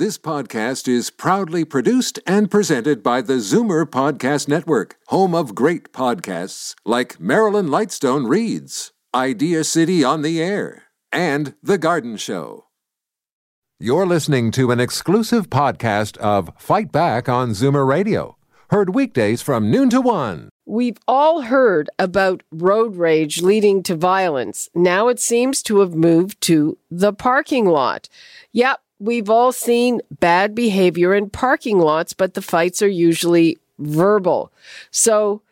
This podcast is proudly produced and presented by the Zoomer Podcast Network, home of great podcasts like Marilyn Lightstone Reads, Idea City on the Air, and The Garden Show. You're listening to an exclusive podcast of Fight Back on Zoomer Radio, heard weekdays from noon to one. We've all heard about road rage leading to violence. Now it seems to have moved to the parking lot. Yep, we've all seen bad behavior in parking lots, but the fights are usually verbal. So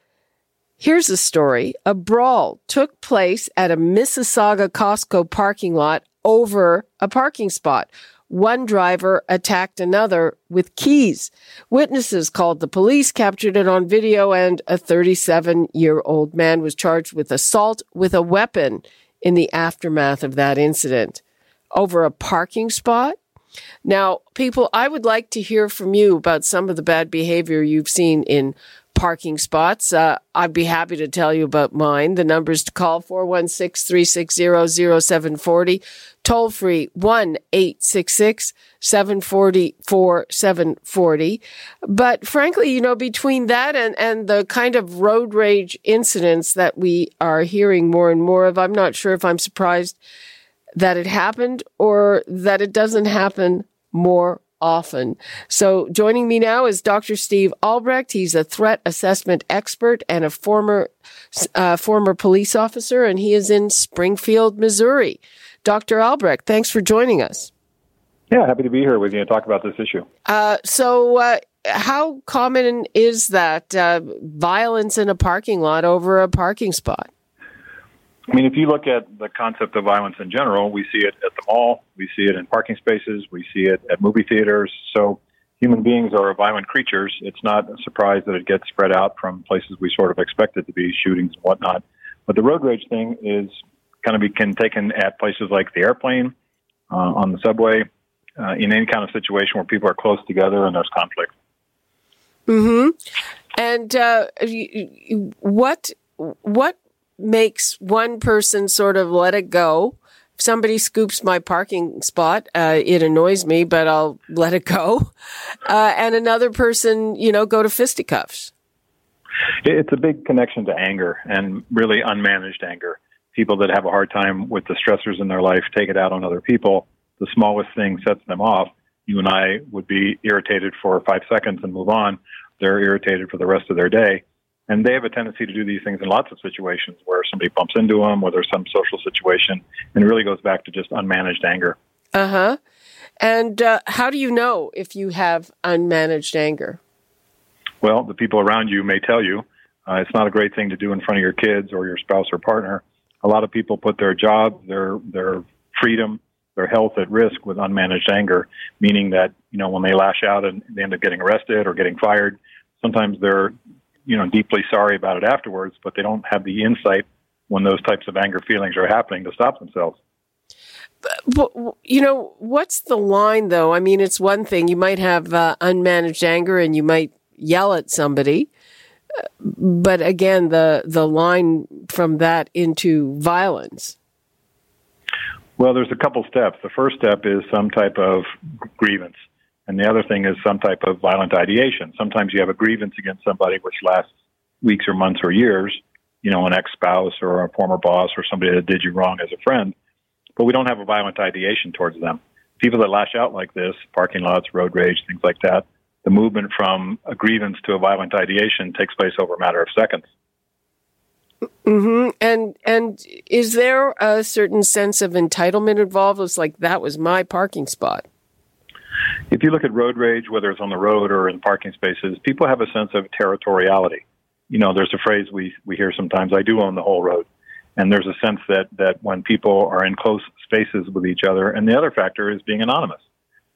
here's a story. A brawl took place at a Mississauga Costco parking lot over a parking spot. One driver attacked another with keys. Witnesses called the police, captured it on video, and a 37 year old man was charged with assault with a weapon in the aftermath of that incident. Over a parking spot? Now, people, I would like to hear from you about some of the bad behavior you've seen in parking spots. Uh, I'd be happy to tell you about mine. The numbers to call 416 360 0740. Toll free 1 866 740 4740. But frankly, you know, between that and, and the kind of road rage incidents that we are hearing more and more of, I'm not sure if I'm surprised that it happened or that it doesn't happen more often. So joining me now is Dr. Steve Albrecht. He's a threat assessment expert and a former uh, former police officer, and he is in Springfield, Missouri. Dr. Albrecht, thanks for joining us. Yeah, happy to be here with you and talk about this issue. Uh, so, uh, how common is that uh, violence in a parking lot over a parking spot? I mean, if you look at the concept of violence in general, we see it at the mall, we see it in parking spaces, we see it at movie theaters. So human beings are violent creatures. It's not a surprise that it gets spread out from places we sort of expect it to be, shootings and whatnot. But the road rage thing is kind of be can taken at places like the airplane, uh, on the subway, uh, in any kind of situation where people are close together and there's conflict. Hmm. And uh, what what makes one person sort of let it go. If somebody scoops my parking spot, uh, it annoys me, but I'll let it go. Uh, and another person, you know, go to fisticuffs. It's a big connection to anger and really unmanaged anger. People that have a hard time with the stressors in their life take it out on other people. The smallest thing sets them off. You and I would be irritated for five seconds and move on. They're irritated for the rest of their day. And they have a tendency to do these things in lots of situations where somebody bumps into them, where there's some social situation, and it really goes back to just unmanaged anger. Uh huh. And uh, how do you know if you have unmanaged anger? Well, the people around you may tell you. Uh, it's not a great thing to do in front of your kids or your spouse or partner. A lot of people put their job, their their freedom, their health at risk with unmanaged anger, meaning that you know when they lash out and they end up getting arrested or getting fired, sometimes they're you know deeply sorry about it afterwards, but they don't have the insight when those types of anger feelings are happening to stop themselves. But, you know, what's the line though? I mean, it's one thing you might have uh, unmanaged anger and you might yell at somebody, but again, the the line from that into violence. Well, there's a couple steps. The first step is some type of grievance. And the other thing is some type of violent ideation. Sometimes you have a grievance against somebody which lasts weeks or months or years, you know, an ex spouse or a former boss or somebody that did you wrong as a friend, but we don't have a violent ideation towards them. People that lash out like this, parking lots, road rage, things like that, the movement from a grievance to a violent ideation takes place over a matter of seconds. Mm-hmm. And and is there a certain sense of entitlement involved? It's like that was my parking spot. If you look at road rage, whether it's on the road or in parking spaces, people have a sense of territoriality. You know, there's a phrase we, we hear sometimes, I do own the whole road. And there's a sense that, that when people are in close spaces with each other, and the other factor is being anonymous.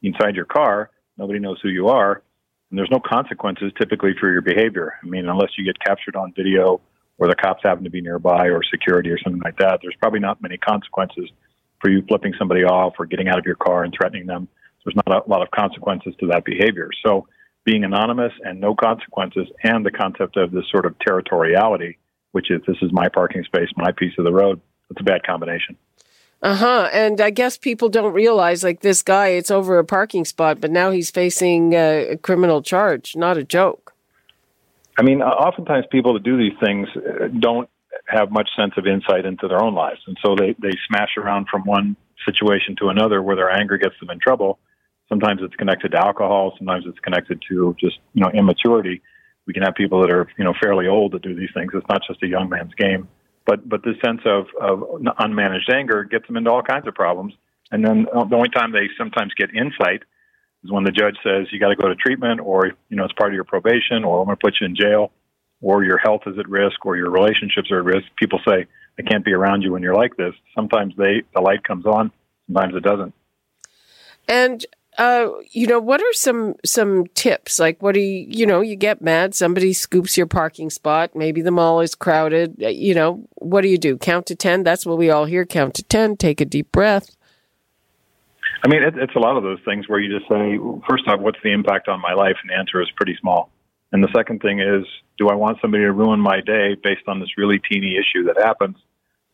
Inside your car, nobody knows who you are, and there's no consequences typically for your behavior. I mean, unless you get captured on video or the cops happen to be nearby or security or something like that, there's probably not many consequences for you flipping somebody off or getting out of your car and threatening them there's not a lot of consequences to that behavior. So being anonymous and no consequences and the concept of this sort of territoriality, which is this is my parking space, my piece of the road, it's a bad combination. Uh huh. And I guess people don't realize, like this guy, it's over a parking spot, but now he's facing a criminal charge. Not a joke. I mean, oftentimes people that do these things uh, don't have much sense of insight into their own lives, and so they they smash around from one situation to another where their anger gets them in trouble. Sometimes it's connected to alcohol. Sometimes it's connected to just you know immaturity. We can have people that are you know fairly old that do these things. It's not just a young man's game. But but this sense of, of unmanaged anger gets them into all kinds of problems. And then the only time they sometimes get insight is when the judge says you got to go to treatment, or you know it's part of your probation, or I'm going to put you in jail, or your health is at risk, or your relationships are at risk. People say I can't be around you when you're like this. Sometimes they the light comes on, sometimes it doesn't. And uh, you know, what are some some tips? Like, what do you, you know, you get mad, somebody scoops your parking spot, maybe the mall is crowded. Uh, you know, what do you do? Count to ten. That's what we all hear. Count to ten. Take a deep breath. I mean, it, it's a lot of those things where you just say, first off, what's the impact on my life? And the answer is pretty small. And the second thing is, do I want somebody to ruin my day based on this really teeny issue that happens?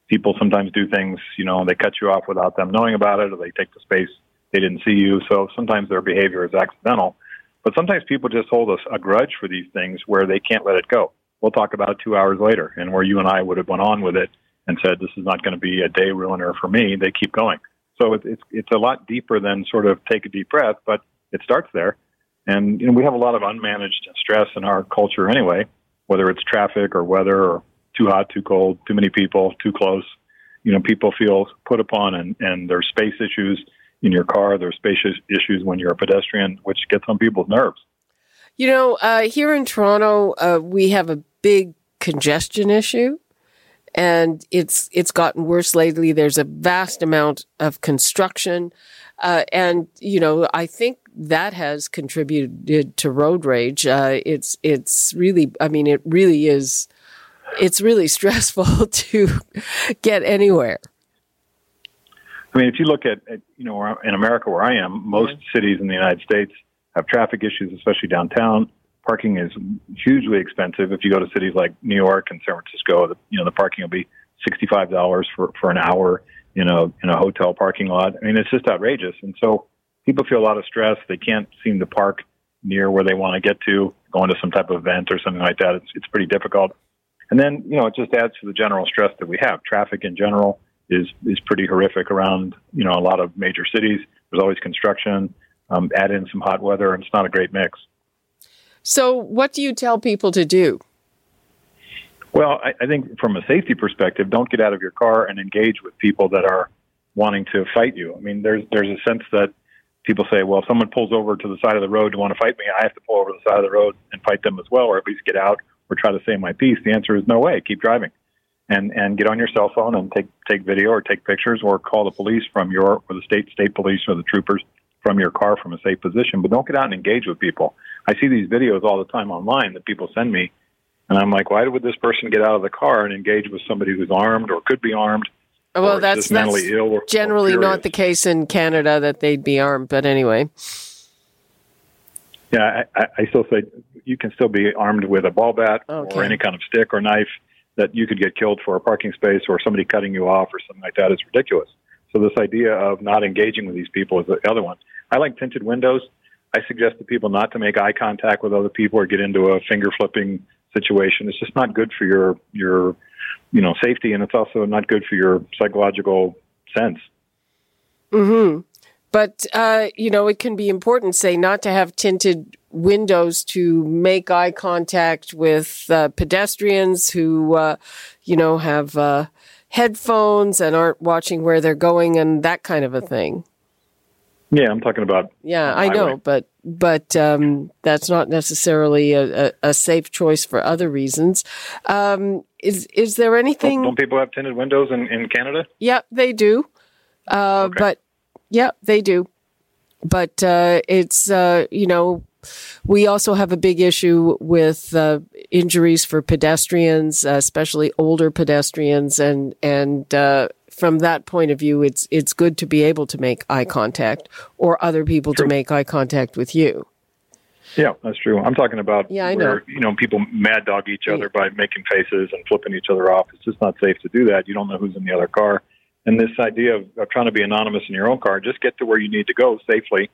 People sometimes do things, you know, they cut you off without them knowing about it, or they take the space they didn't see you. So sometimes their behavior is accidental. But sometimes people just hold us a grudge for these things where they can't let it go. We'll talk about it two hours later, and where you and I would have went on with it and said, "This is not going to be a day ruiner for me." They keep going. So it's it's it's a lot deeper than sort of take a deep breath, but it starts there. And you know, we have a lot of unmanaged stress in our culture anyway, whether it's traffic or weather or too hot, too cold, too many people, too close. You know, people feel put upon, and and there's space issues in your car. There's spacious issues when you're a pedestrian, which gets on people's nerves. You know, uh, here in Toronto, uh, we have a big congestion issue, and it's it's gotten worse lately. There's a vast amount of construction, uh, and you know, I think that has contributed to road rage. Uh, it's it's really, I mean, it really is. It's really stressful to get anywhere. I mean, if you look at, at you know, in America where I am, most yeah. cities in the United States have traffic issues, especially downtown. Parking is hugely expensive. If you go to cities like New York and San Francisco, the, you know, the parking will be sixty-five dollars for for an hour in a in a hotel parking lot. I mean, it's just outrageous, and so people feel a lot of stress. They can't seem to park near where they want to get to, going to some type of event or something like that. It's it's pretty difficult. And then you know, it just adds to the general stress that we have. Traffic in general is is pretty horrific around you know a lot of major cities. There's always construction. Um, add in some hot weather, and it's not a great mix. So, what do you tell people to do? Well, I, I think from a safety perspective, don't get out of your car and engage with people that are wanting to fight you. I mean, there's there's a sense that people say, well, if someone pulls over to the side of the road to want to fight me, I have to pull over to the side of the road and fight them as well, or at least get out or try to say my piece. The answer is no way. Keep driving and and get on your cell phone and take take video or take pictures or call the police from your or the state state police or the troopers from your car from a safe position. But don't get out and engage with people. I see these videos all the time online that people send me, and I'm like, why would this person get out of the car and engage with somebody who's armed or could be armed? Well, that's, that's or, generally or not the case in Canada that they'd be armed, but anyway. Yeah, I, I still say you can still be armed with a ball bat okay. or any kind of stick or knife that you could get killed for a parking space or somebody cutting you off or something like that is ridiculous. So this idea of not engaging with these people is the other one. I like tinted windows. I suggest to people not to make eye contact with other people or get into a finger flipping situation. It's just not good for your your you know safety, and it's also not good for your psychological sense. Hmm. But uh, you know, it can be important, say, not to have tinted windows to make eye contact with uh, pedestrians who, uh, you know, have uh, headphones and aren't watching where they're going and that kind of a thing. Yeah, I'm talking about. Yeah, I know, but but um, that's not necessarily a, a, a, safe choice for other reasons. Um, is is there anything? Don't, don't, people have tinted windows in, in Canada? Yeah, they do. Uh, okay. But yeah, they do. But uh, it's uh, you know we also have a big issue with uh, injuries for pedestrians, uh, especially older pedestrians, and and uh, from that point of view, it's it's good to be able to make eye contact or other people true. to make eye contact with you. Yeah, that's true. I'm talking about yeah, I where know. you know people mad dog each other yeah. by making faces and flipping each other off. It's just not safe to do that. You don't know who's in the other car And this idea of, of trying to be anonymous in your own car, just get to where you need to go safely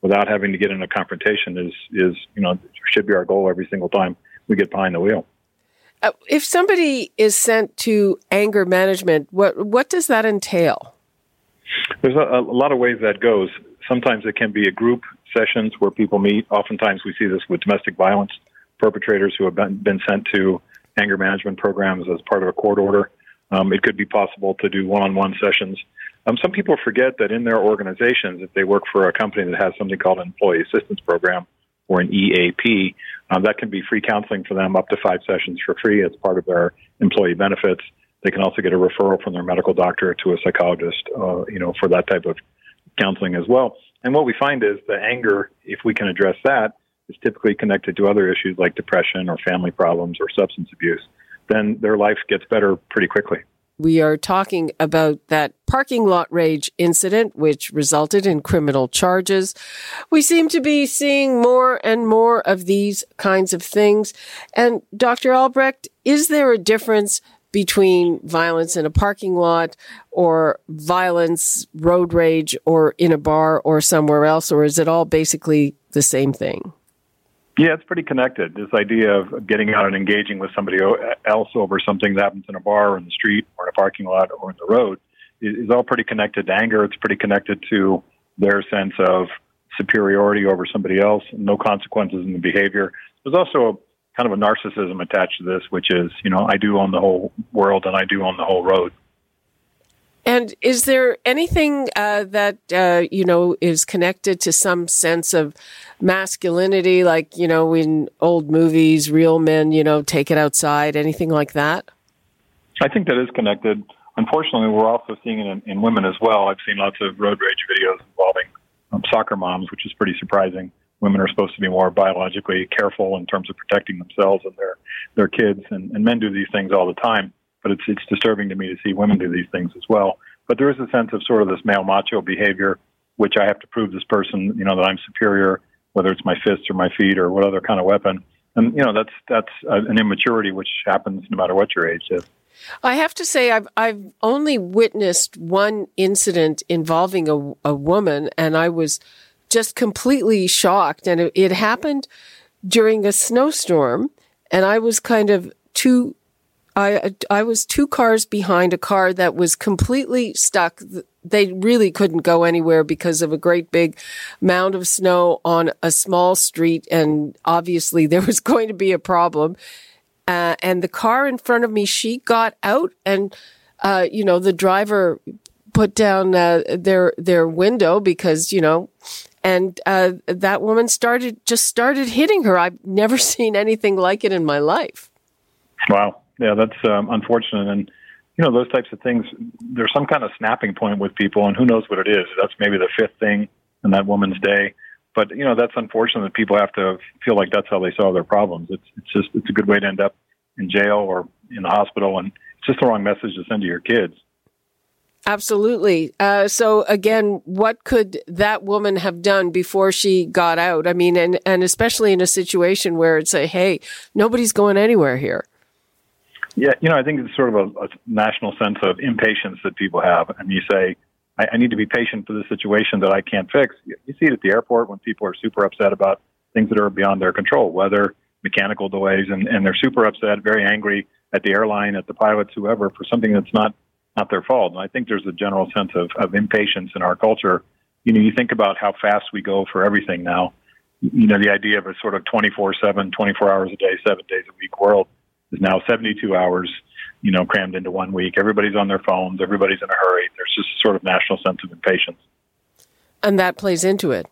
without having to get in a confrontation is, is you know, should be our goal every single time we get behind the wheel. Uh, if somebody is sent to anger management, what what does that entail? There's a, a lot of ways that goes. Sometimes it can be a group sessions where people meet. Oftentimes we see this with domestic violence perpetrators who have been, been sent to anger management programs as part of a court order. Um, it could be possible to do one-on-one sessions. Um, some people forget that in their organizations, if they work for a company that has something called an employee assistance program or an EAP, um, that can be free counseling for them up to five sessions for free as part of their employee benefits. They can also get a referral from their medical doctor to a psychologist, uh, you know, for that type of counseling as well. And what we find is the anger, if we can address that, is typically connected to other issues like depression or family problems or substance abuse. Then their life gets better pretty quickly. We are talking about that parking lot rage incident, which resulted in criminal charges. We seem to be seeing more and more of these kinds of things. And Dr. Albrecht, is there a difference between violence in a parking lot or violence, road rage, or in a bar or somewhere else, or is it all basically the same thing? Yeah, it's pretty connected. This idea of getting out and engaging with somebody else over something that happens in a bar or in the street or in a parking lot or in the road is all pretty connected to anger. It's pretty connected to their sense of superiority over somebody else, no consequences in the behavior. There's also a kind of a narcissism attached to this, which is, you know, I do own the whole world and I do own the whole road. And is there anything uh, that uh, you know is connected to some sense of masculinity, like you know in old movies, real men, you know, take it outside, anything like that? I think that is connected. Unfortunately, we're also seeing it in, in women as well. I've seen lots of road rage videos involving um, soccer moms, which is pretty surprising. Women are supposed to be more biologically careful in terms of protecting themselves and their their kids, and, and men do these things all the time but it's it's disturbing to me to see women do these things as well. But there is a sense of sort of this male macho behavior, which I have to prove this person, you know, that I'm superior, whether it's my fists or my feet or what other kind of weapon. And you know, that's that's an immaturity which happens no matter what your age is. I have to say, I've I've only witnessed one incident involving a, a woman, and I was just completely shocked. And it, it happened during a snowstorm, and I was kind of too I I was two cars behind a car that was completely stuck. They really couldn't go anywhere because of a great big mound of snow on a small street, and obviously there was going to be a problem. Uh, and the car in front of me, she got out, and uh, you know the driver put down uh, their their window because you know and uh, that woman started just started hitting her. I've never seen anything like it in my life. Wow yeah, that's um, unfortunate. And you know, those types of things. There's some kind of snapping point with people, and who knows what it is. That's maybe the fifth thing in that woman's day. But you know, that's unfortunate that people have to feel like that's how they solve their problems. It's it's just it's a good way to end up in jail or in the hospital, and it's just the wrong message to send to your kids. Absolutely. Uh, so again, what could that woman have done before she got out? I mean, and, and especially in a situation where it's a, hey, nobody's going anywhere here. Yeah, you know, I think it's sort of a, a national sense of impatience that people have. And you say, I, I need to be patient for the situation that I can't fix. You, you see it at the airport when people are super upset about things that are beyond their control, weather, mechanical delays, and, and they're super upset, very angry at the airline, at the pilots, whoever, for something that's not not their fault. And I think there's a general sense of, of impatience in our culture. You know, you think about how fast we go for everything now. You know, the idea of a sort of 24 7, 24 hours a day, seven days a week world is now 72 hours, you know, crammed into one week. Everybody's on their phones. Everybody's in a hurry. There's just sort of national sense of impatience. And that plays into it.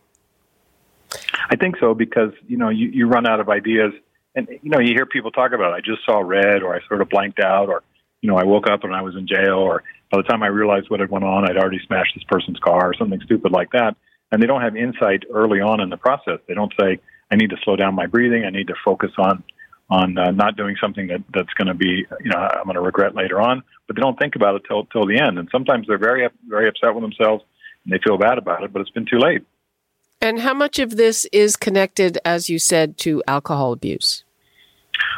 I think so because you know you, you run out of ideas, and you know you hear people talk about I just saw red, or I sort of blanked out, or you know I woke up and I was in jail, or by the time I realized what had went on, I'd already smashed this person's car, or something stupid like that. And they don't have insight early on in the process. They don't say I need to slow down my breathing. I need to focus on on uh, not doing something that that's going to be you know I'm going to regret later on. But they don't think about it till till the end, and sometimes they're very very upset with themselves and they feel bad about it, but it's been too late. And how much of this is connected, as you said, to alcohol abuse?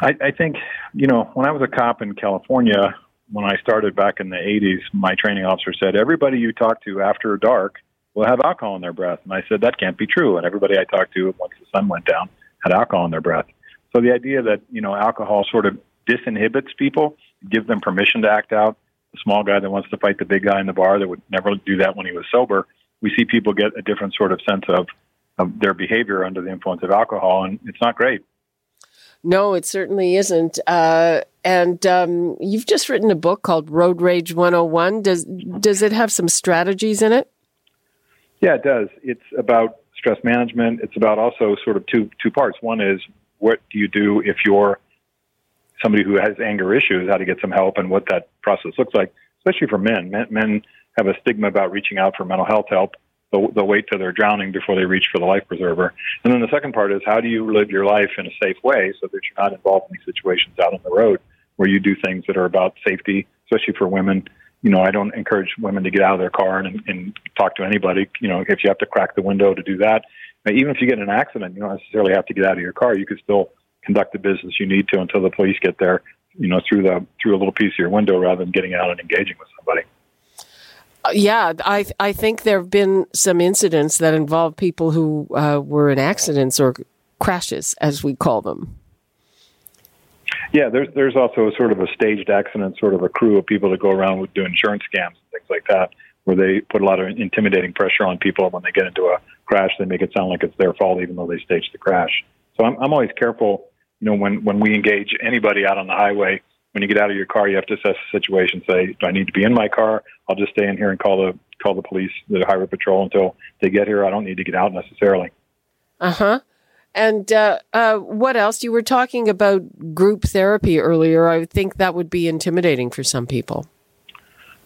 I, I think you know when I was a cop in California, when I started back in the 80s, my training officer said, Everybody you talk to after dark will have alcohol in their breath. And I said, That can't be true. And everybody I talked to once the sun went down had alcohol in their breath. So the idea that, you know, alcohol sort of disinhibits people, gives them permission to act out. The small guy that wants to fight the big guy in the bar that would never do that when he was sober, we see people get a different sort of sense of, of their behavior under the influence of alcohol, and it's not great. No, it certainly isn't. Uh, and um, you've just written a book called Road Rage 101. Does does it have some strategies in it? Yeah, it does. It's about stress management. It's about also sort of two two parts. One is what do you do if you're somebody who has anger issues, how to get some help, and what that process looks like, especially for men. Men, men have a stigma about reaching out for mental health help. They'll, they'll wait till they're drowning before they reach for the life preserver. And then the second part is how do you live your life in a safe way so that you're not involved in these situations out on the road where you do things that are about safety, especially for women. You know, I don't encourage women to get out of their car and, and talk to anybody. You know, if you have to crack the window to do that, even if you get in an accident, you don't necessarily have to get out of your car. You could still conduct the business you need to until the police get there. You know, through the through a little piece of your window rather than getting out and engaging with somebody. Uh, yeah, I I think there have been some incidents that involve people who uh, were in accidents or crashes, as we call them. Yeah, there's there's also a sort of a staged accident, sort of a crew of people that go around with doing insurance scams and things like that, where they put a lot of intimidating pressure on people. And when they get into a crash, they make it sound like it's their fault, even though they staged the crash. So I'm I'm always careful, you know, when when we engage anybody out on the highway when you get out of your car, you have to assess the situation. Say, do I need to be in my car? I'll just stay in here and call the call the police, the highway patrol until they get here. I don't need to get out necessarily. Uh huh. And uh, uh, what else? You were talking about group therapy earlier. I think that would be intimidating for some people.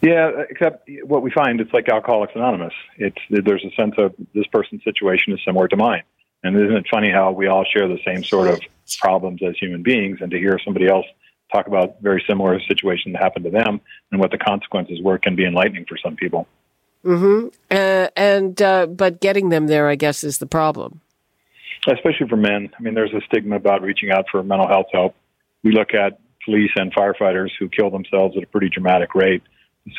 Yeah, except what we find, it's like Alcoholics Anonymous. It's there's a sense of this person's situation is similar to mine, and isn't it funny how we all share the same sort of problems as human beings, and to hear somebody else talk about very similar situations that happened to them and what the consequences were can be enlightening for some people. Mm-hmm. Uh, and uh, but getting them there, I guess, is the problem. Especially for men. I mean, there's a stigma about reaching out for mental health help. We look at police and firefighters who kill themselves at a pretty dramatic rate.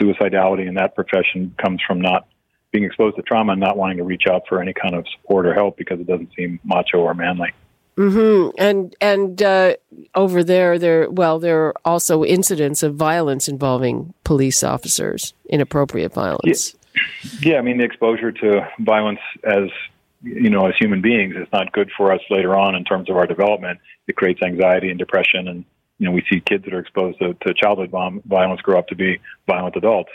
Suicidality in that profession comes from not being exposed to trauma and not wanting to reach out for any kind of support or help because it doesn't seem macho or manly. Mm-hmm. And and uh, over there, there well, there are also incidents of violence involving police officers, inappropriate violence. Yeah, yeah I mean the exposure to violence as you know as human beings it's not good for us later on in terms of our development. It creates anxiety and depression, and you know we see kids that are exposed to, to childhood violence grow up to be violent adults.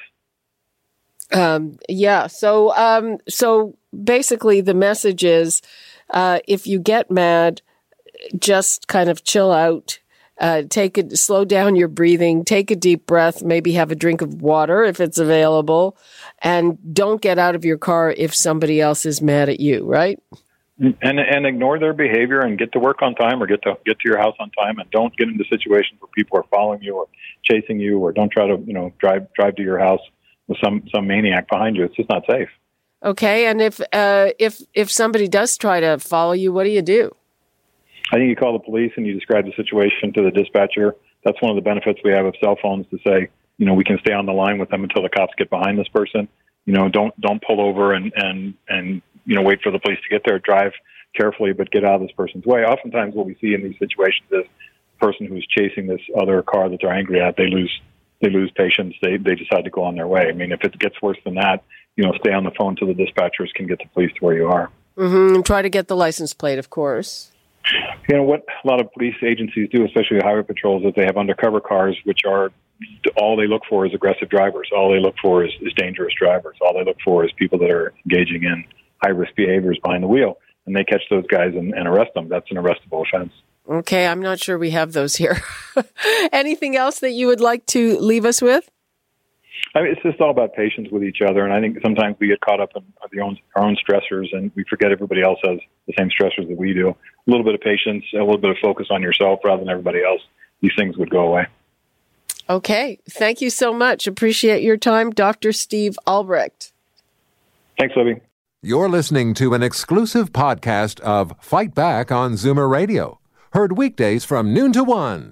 Um, yeah. So um, so basically, the message is. Uh, if you get mad, just kind of chill out. Uh, take it, slow down your breathing, take a deep breath, maybe have a drink of water if it's available, and don't get out of your car if somebody else is mad at you, right? And and ignore their behavior and get to work on time or get to get to your house on time and don't get into situations where people are following you or chasing you or don't try to you know drive drive to your house with some some maniac behind you. It's just not safe. Okay, and if uh, if if somebody does try to follow you, what do you do? I think you call the police and you describe the situation to the dispatcher. That's one of the benefits we have of cell phones to say, you know, we can stay on the line with them until the cops get behind this person. You know, don't don't pull over and and and you know wait for the police to get there. Drive carefully, but get out of this person's way. Oftentimes, what we see in these situations is the person who's chasing this other car that they're angry at, they lose they lose patience. They they decide to go on their way. I mean, if it gets worse than that, you know, stay on the phone till the dispatchers can get the police to where you are. Mm-hmm. And try to get the license plate, of course. You know what a lot of police agencies do, especially highway patrols, is they have undercover cars, which are all they look for is aggressive drivers. All they look for is, is dangerous drivers. All they look for is people that are engaging in high risk behaviors behind the wheel, and they catch those guys and, and arrest them. That's an arrestable offense. Okay, I'm not sure we have those here. Anything else that you would like to leave us with? I mean, it's just all about patience with each other, and I think sometimes we get caught up in our own, our own stressors, and we forget everybody else has the same stressors that we do. A little bit of patience, a little bit of focus on yourself rather than everybody else. These things would go away. Okay, thank you so much. Appreciate your time, Dr. Steve Albrecht. Thanks, Libby. You're listening to an exclusive podcast of Fight Back on Zoomer Radio, heard weekdays from noon to one.